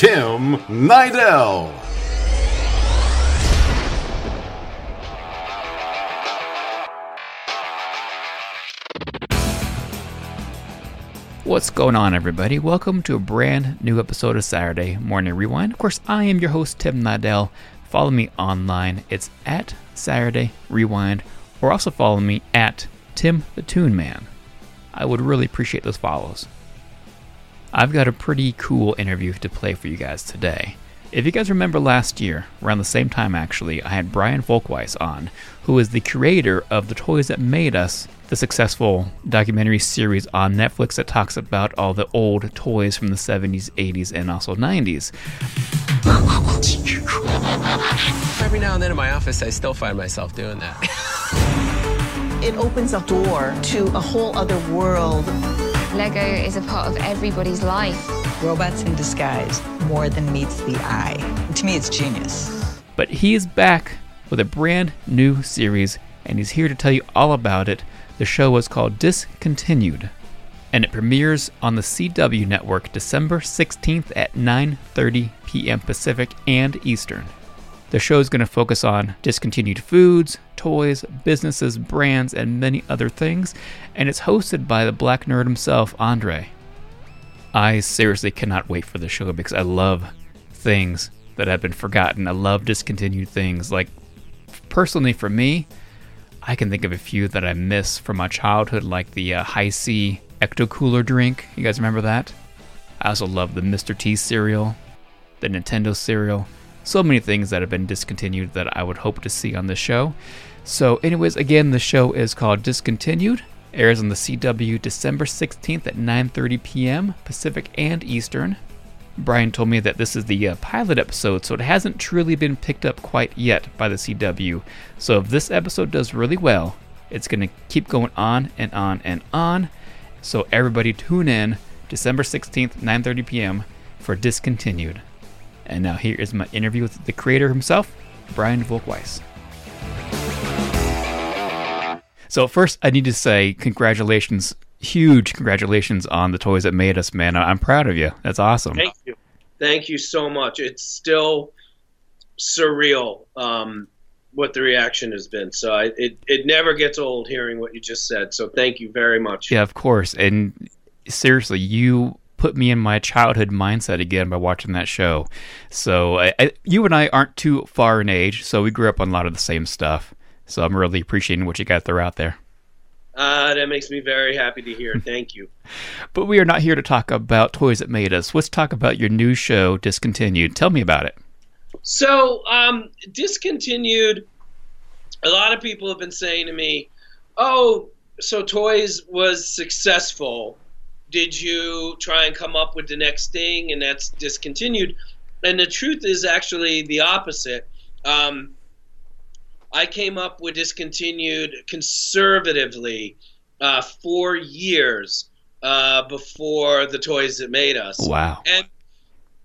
Tim Nidell. What's going on, everybody? Welcome to a brand new episode of Saturday Morning Rewind. Of course, I am your host, Tim Nidell. Follow me online. It's at Saturday Rewind, or also follow me at Tim the Tune Man. I would really appreciate those follows. I've got a pretty cool interview to play for you guys today. If you guys remember last year, around the same time actually, I had Brian Volk-Weiss on, who is the creator of The Toys That Made Us, the successful documentary series on Netflix that talks about all the old toys from the 70s, 80s, and also 90s. Every now and then in my office, I still find myself doing that. It opens a door to a whole other world. Lego is a part of everybody's life. Robots in disguise, more than meets the eye. To me, it's genius. But he is back with a brand new series, and he's here to tell you all about it. The show is called Discontinued, and it premieres on the CW network December 16th at 9:30 p.m. Pacific and Eastern. The show is going to focus on discontinued foods, toys, businesses, brands, and many other things, and it's hosted by the black nerd himself, Andre. I seriously cannot wait for the show because I love things that have been forgotten. I love discontinued things. Like, personally, for me, I can think of a few that I miss from my childhood, like the uh, Hi-C Ecto Cooler drink. You guys remember that? I also love the Mr. T cereal, the Nintendo cereal. So many things that have been discontinued that I would hope to see on this show. So, anyways, again, the show is called Discontinued airs on the CW December 16th at 9:30 p.m. Pacific and Eastern. Brian told me that this is the uh, pilot episode, so it hasn't truly been picked up quite yet by the CW. So if this episode does really well, it's going to keep going on and on and on. So everybody tune in December 16th, 9:30 p.m. for Discontinued. And now here is my interview with the creator himself, Brian Volk-Weiss. So first, I need to say congratulations, huge congratulations on the toys that made us, man. I'm proud of you. That's awesome. Thank you, thank you so much. It's still surreal um, what the reaction has been. So I, it it never gets old hearing what you just said. So thank you very much. Yeah, of course. And seriously, you put me in my childhood mindset again by watching that show. So I, I, you and I aren't too far in age, so we grew up on a lot of the same stuff. So I'm really appreciating what you guys throw out there. Uh, that makes me very happy to hear. Thank you. but we are not here to talk about toys that made us. Let's talk about your new show, Discontinued. Tell me about it. So, um, Discontinued, a lot of people have been saying to me, oh, so Toys was successful. Did you try and come up with the next thing and that's discontinued? And the truth is actually the opposite. Um, I came up with discontinued conservatively uh, four years uh, before the toys that made us. Wow. And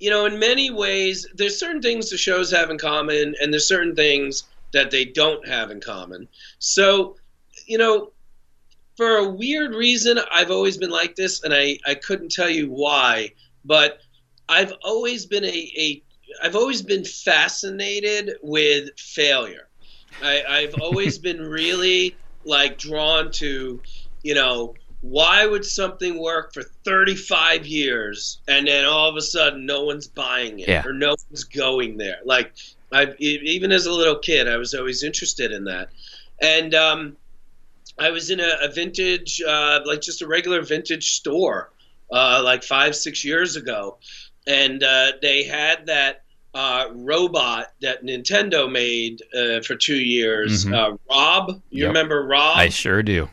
you know, in many ways, there's certain things the shows have in common, and there's certain things that they don't have in common. So, you know, for a weird reason, I've always been like this, and I, I couldn't tell you why, but I've always been a, a I've always been fascinated with failure. I, I've always been really like drawn to, you know, why would something work for 35 years and then all of a sudden no one's buying it Yeah. or no one's going there? Like, I've even as a little kid, I was always interested in that, and um, I was in a, a vintage, uh, like just a regular vintage store, uh, like five, six years ago, and uh, they had that uh, robot that Nintendo made uh, for two years. Mhm. Uh, Rob, you Yep. remember Rob? I sure do.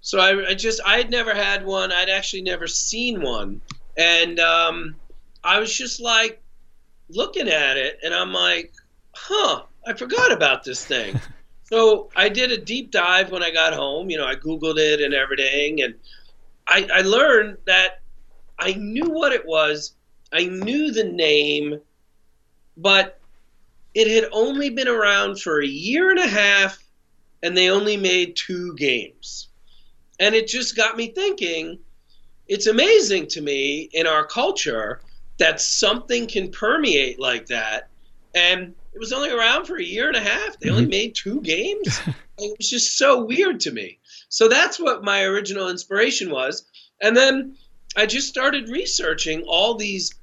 So I, I just I had never had one. I'd actually never seen one, and um, I was just like, looking at it and I'm like, huh, I forgot about this thing. so I did a deep dive when I got home. You know, I Googled it and everything. And I, I learned that I knew what it was, I knew the name, but it had only been around for a year and a half and they only made two games. And it just got me thinking it's amazing to me in our culture that something can permeate like that. And it was only around for a year and a half. They only mm-hmm. made two games. it was just so weird to me. So that's what my original inspiration was. And then I just started researching all these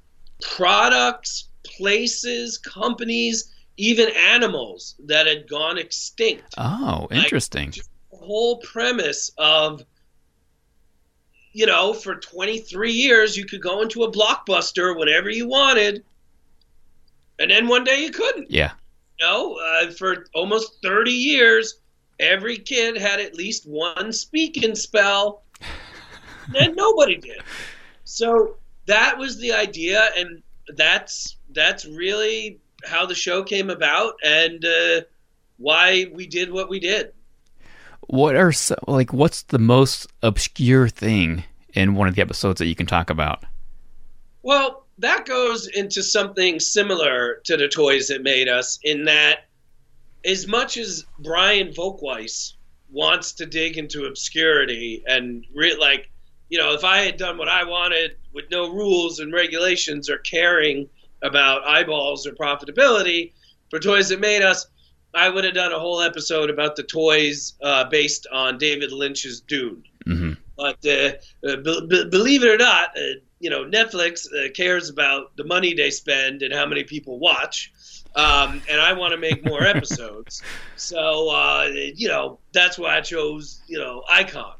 products, places, companies, even animals that had gone extinct. Oh, interesting. Like, the whole premise of you know, for 23 years, you could go into a blockbuster whenever you wanted, and then one day you couldn't. Yeah. You know, uh, for almost 30 years, every kid had at least one Speak & Spell, and nobody did. So that was the idea, and that's that's really how the show came about, and uh, why we did what we did what are so, like what's the most obscure thing in one of the episodes that you can talk about? Well, that goes into something similar to the toys that made us in that as much as Brian Volk-Weiss wants to dig into obscurity and re- like you know if I had done what I wanted with no rules and regulations or caring about eyeballs or profitability for toys that made us I would have done a whole episode about the toys uh, based on David Lynch's Dune. Mm-hmm. But uh, uh, be- be- believe it or not, uh, you know Netflix uh, cares about the money they spend and how many people watch. Um, and I want to make more episodes, so uh, you know that's why I chose you know icons.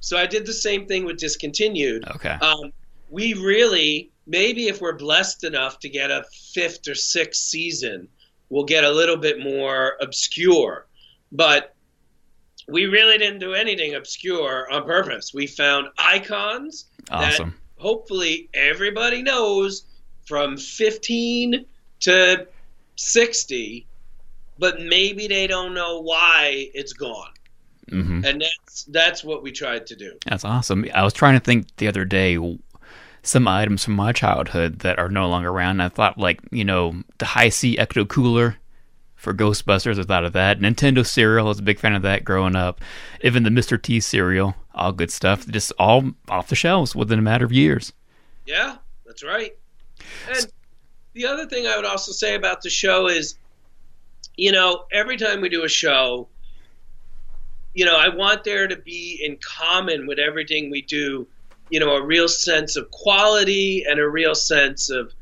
So I did the same thing with discontinued. Okay. Um, we really maybe if we're blessed enough to get a fifth or sixth season, we'll get a little bit more obscure. But we really didn't do anything obscure on purpose. We found icons awesome. Hopefully everybody knows from 15 to 60, but maybe they don't know why it's gone. Mm-hmm. And that's that's what we tried to do. That's awesome. I was trying to think the other day some items from my childhood that are no longer around. I thought like, you know, the Hi-C Ecto Cooler for Ghostbusters. I thought of that. Nintendo cereal, I was a big fan of that growing up. Even the Mr. T cereal, all good stuff. Just all off the shelves within a matter of years. Yeah, that's right. And the other thing I would also say about the show is, you know, every time we do a show, you know, I want there to be in common with everything we do you know, a real sense of quality and a real sense of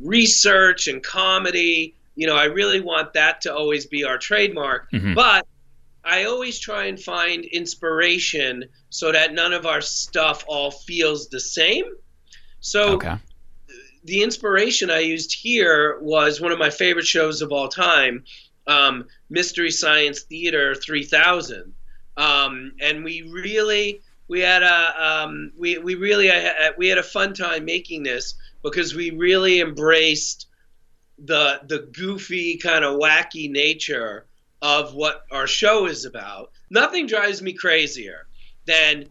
research and comedy. You know, I really want that to always be our trademark. Mm-hmm. But I always try and find inspiration so that none of our stuff all feels the same. So okay. the inspiration I used here was one of my favorite shows of all time, um, Mystery Science Theater 3000. Um, and we really we had a um, we we really uh, we had a fun time making this because we really embraced the the goofy kind of wacky nature of what our show is about. Nothing drives me crazier than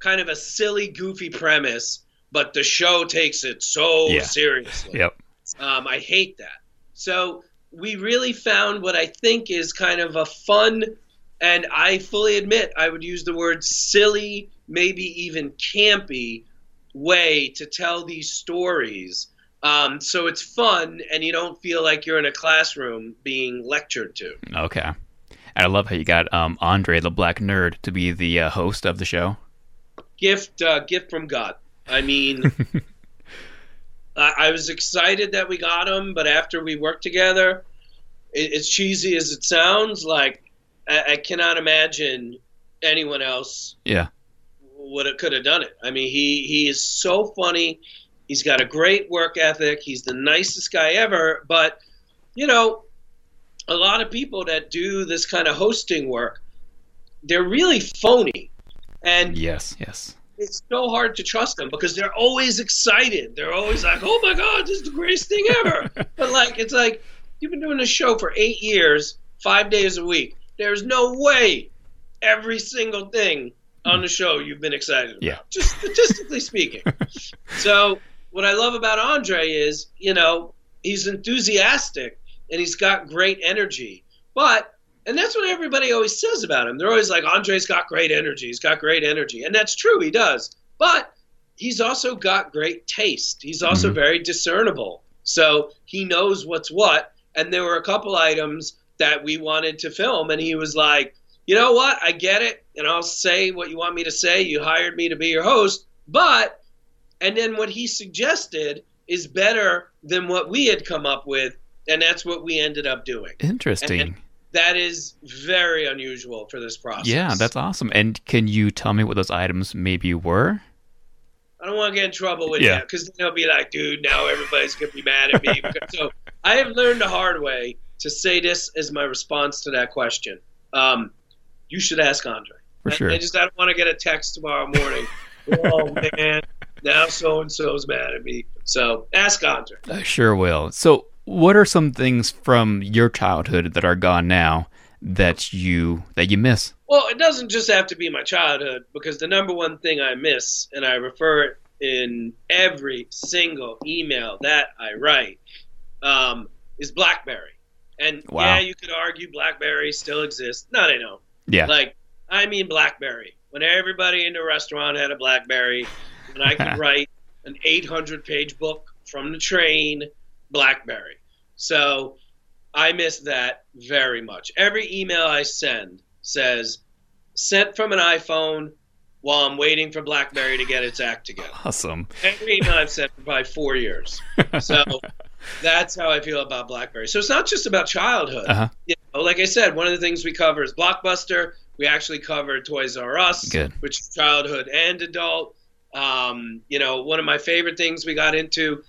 kind of a silly, goofy premise, but the show takes it so Yeah. seriously. Yep. Um, I hate that. So we really found what I think is kind of a fun, and I fully admit I would use the word silly, maybe even campy way to tell these stories. Um, so it's fun, and you don't feel like you're in a classroom being lectured to. Okay. And I love how you got um, Andre the Black Nerd to be the uh, host of the show. gift uh, gift from God. I mean, I, I was excited that we got him, but after we worked together, it, as cheesy as it sounds, like I, I cannot imagine anyone else Yeah. would have could have done it. I mean, he he is so funny. He's got a great work ethic. He's the nicest guy ever. But you know, a lot of people that do this kind of hosting work, they're really phony. And Yes. Yes. it's so hard to trust them because they're always excited. They're always like, "Oh my god, this is the greatest thing ever!" but like, it's like you've been doing this show for eight years, five days a week. There's no way every single thing on the show you've been excited about. Yeah. Just statistically speaking. so what I love about Andre is, you know, he's enthusiastic and he's got great energy. But and that's what everybody always says about him. They're always like, Andre's got great energy. He's got great energy. And that's true, he does. But he's also got great taste. He's also Mhm. very discernible. So he knows what's what. And there were a couple items that we wanted to film, and he was like, you know what? I get it, and I'll say what you want me to say. You hired me to be your host, but, and then what he suggested is better than what we had come up with, and that's what we ended up doing. Interesting. And that is very unusual for this process. yeah, that's awesome. And can you tell me what those items maybe were? I don't want to get in trouble with Yeah. that because they'll be like, dude, now everybody's gonna be mad at me. so I have learned the hard way to say this as my response to that question. Um, you should ask Andre. For I- sure. I, just I don't want to get a text tomorrow morning. oh man, now so and so's mad at me. So ask Andre. I sure will. So, what are some things from your childhood that are gone now that you that you miss? Well, it doesn't just have to be my childhood because the number one thing I miss, and I refer it in every single email that I write, um, is BlackBerry. And Wow. yeah, you could argue BlackBerry still exists. No, they don't. Yeah. Like, I mean BlackBerry. When everybody in the restaurant had a BlackBerry, and I could write an 800 page book from the train, BlackBerry. So I miss that very much. Every email I send says, sent from an iPhone while I'm waiting for BlackBerry to get its act together. Awesome. Every email I've sent for probably four years. So that's how I feel about BlackBerry. So it's not just about childhood. Uh-huh. You know, like I said, one of the things we cover is Blockbuster. We actually covered Toys R Us, Good. which is childhood and adult. Um, you know, one of my favorite things we got into.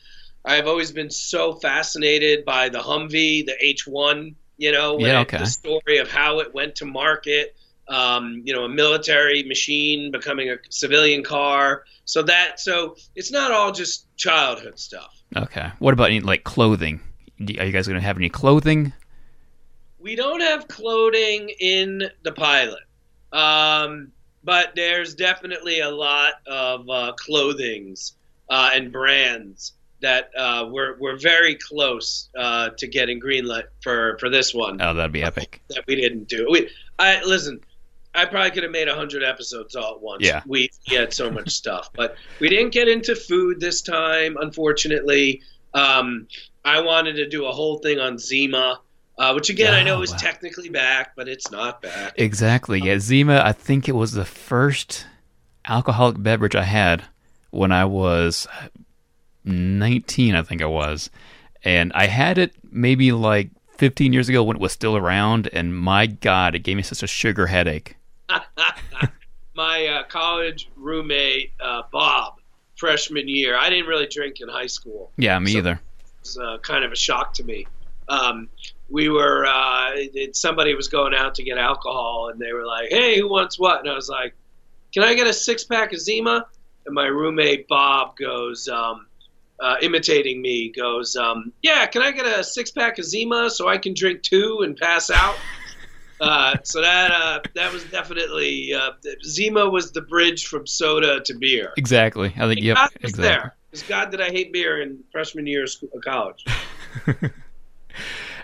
I've always been so fascinated by the Humvee, the H1. You know, Yeah, okay. the story of how it went to market. Um, you know, a military machine becoming a civilian car. So that so it's not all just childhood stuff. Okay. What about any like clothing? Are you guys going to have any clothing? We don't have clothing in the pilot, um, but there's definitely a lot of uh, clothings uh, and brands that uh, we're we're very close uh, to getting greenlit for for this one Oh, that'd be epic. that we didn't do. We I listen. I probably could have made hundred episodes all at once. Yeah. we, we had so much stuff, but we didn't get into food this time, unfortunately. Um, I wanted to do a whole thing on Zima, uh, which again I know Oh, is wow. technically back, but it's not back. Exactly. Yeah, Zima. I think it was the first alcoholic beverage I had when I was nineteen. I think I was, and I had it maybe like fifteen years ago when it was still around. And my God, it gave me such a sugar headache. My uh, college roommate uh, Bob, freshman year. I didn't really drink in high school. Yeah, me So- either. was uh, kind of a shock to me. Um, we were uh, somebody was going out to get alcohol, and they were like, "Hey, who wants what?" And I was like, "Can I get a six pack of Zima?" And my roommate Bob goes, um, uh, imitating me, goes, um, "Yeah, can I get a six pack of Zima so I can drink two and pass out?" Uh, so that uh, that was definitely uh, Zima was the bridge from soda to beer. Exactly. I think. Yep. God was Exactly. there. Because God, did I hate beer in freshman year of, school, of college?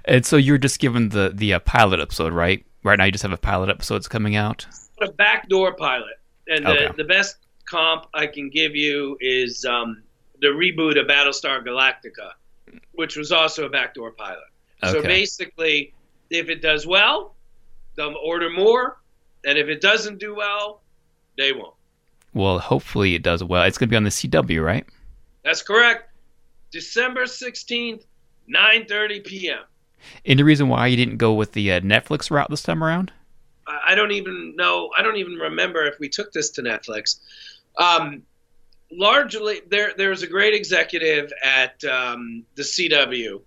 And so you're just given the the uh, pilot episode, right? Right now, you just have a pilot episodes coming out. a backdoor pilot, and the, Okay. the best comp I can give you is um, the reboot of Battlestar Galactica, which was also a backdoor pilot. So basically, if it does well, they'll order more, and if it doesn't do well, they won't. Well, hopefully it does well. It's going to be on the CW, right? That's correct. December sixteenth, nine thirty p.m. Any reason why you didn't go with the uh, Netflix route this time around? I don't even know. I don't even remember if we took this to Netflix. Um, largely, there there's a great executive at um, the CW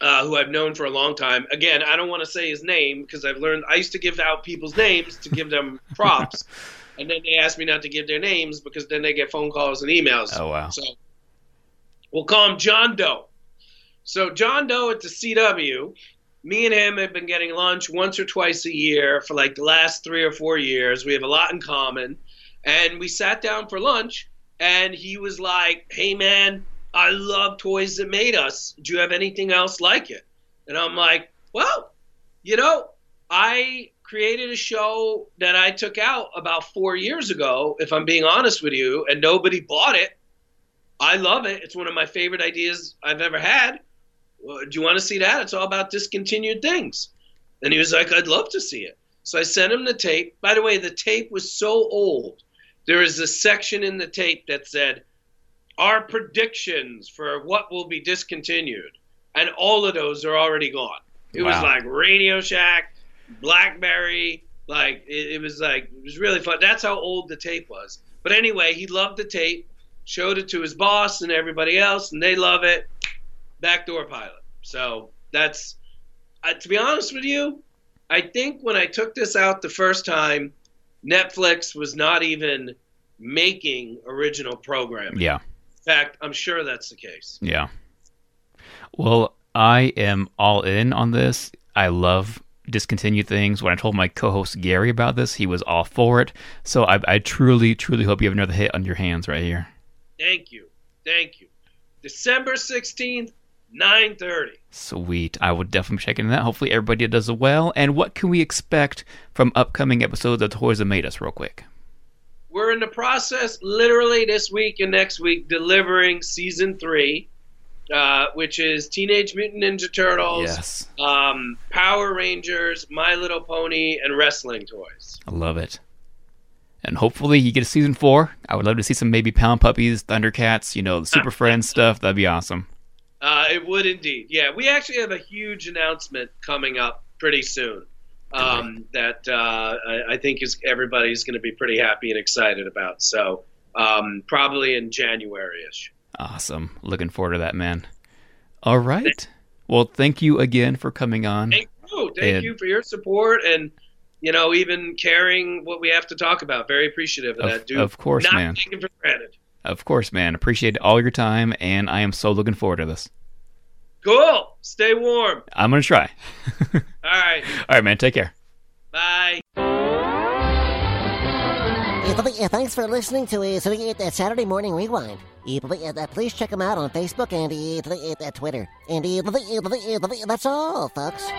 uh, who I've known for a long time. Again, I don't want to say his name because I've learned I used to give out people's names to give them props. and then they asked me not to give their names because then they get phone calls and emails. Oh wow. So we'll call him John Doe. So John Doe at the CW, me and him have been getting lunch once or twice a year for like the last three or four years. We have a lot in common. And we sat down for lunch and he was like, Hey man, I love toys that made us. Do you have anything else like it? And I'm like, Well, you know, I created a show that I took out about four years ago, if I'm being honest with you, and nobody bought it. I love it. It's one of my favorite ideas I've ever had. Well, do you want to see that? It's all about discontinued things. And he was like, I'd love to see it. So I sent him the tape. By the way, the tape was so old. There is a section in the tape that said, Our predictions for what will be discontinued. And all of those are already gone. It was like Radio Shack, Blackberry. Like, it, it was like, it was really fun. That's how old the tape was. But anyway, he loved the tape, showed it to his boss and everybody else, and they love it backdoor pilot. So that's, uh, to be honest with you, I think when I took this out the first time, Netflix was not even making original programming. Yeah. In fact, I'm sure that's the case. Yeah. Well, I am all in on this. I love discontinued things. When I told my co-host Gary about this, he was all for it. So I, I truly, truly hope you have another hit on your hands right here. Thank you. Thank you. December 16th, 9:30. Sweet. I will definitely check checking that. Hopefully everybody does well. And what can we expect from upcoming episodes of Toys That Made Us, real quick? We're in the process, literally this week and next week, delivering season three, uh, which is Teenage Mutant Ninja Turtles, Yes. um, Power Rangers, My Little Pony, and wrestling toys. I love it. And hopefully you get a season four. I would love to see some maybe Pound Puppies, Thundercats, you know, the Super Friends stuff. That'd be awesome. Uh, it would indeed. Yeah, we actually have a huge announcement coming up pretty soon. Um, that uh, I, I think is everybody's going to be pretty happy and excited about. So um, probably in January-ish. Awesome. Looking forward to that, man. All right. Well, thank you again for coming on. Thank you. Thank And- you for your support and you know even caring what we have to talk about. Very appreciative of, Of- that, dude. of course, Not man. taken for granted. Of course, man. Appreciate all your time, and I am so looking forward to this. Cool. Stay warm. I'm going to try. All right. all right, man. Take care. Bye. Th- Thanks for listening to so, Saturday Morning Rewind. Pl- Please check them out on Facebook and th- Twitter. And th- th- that's all, folks.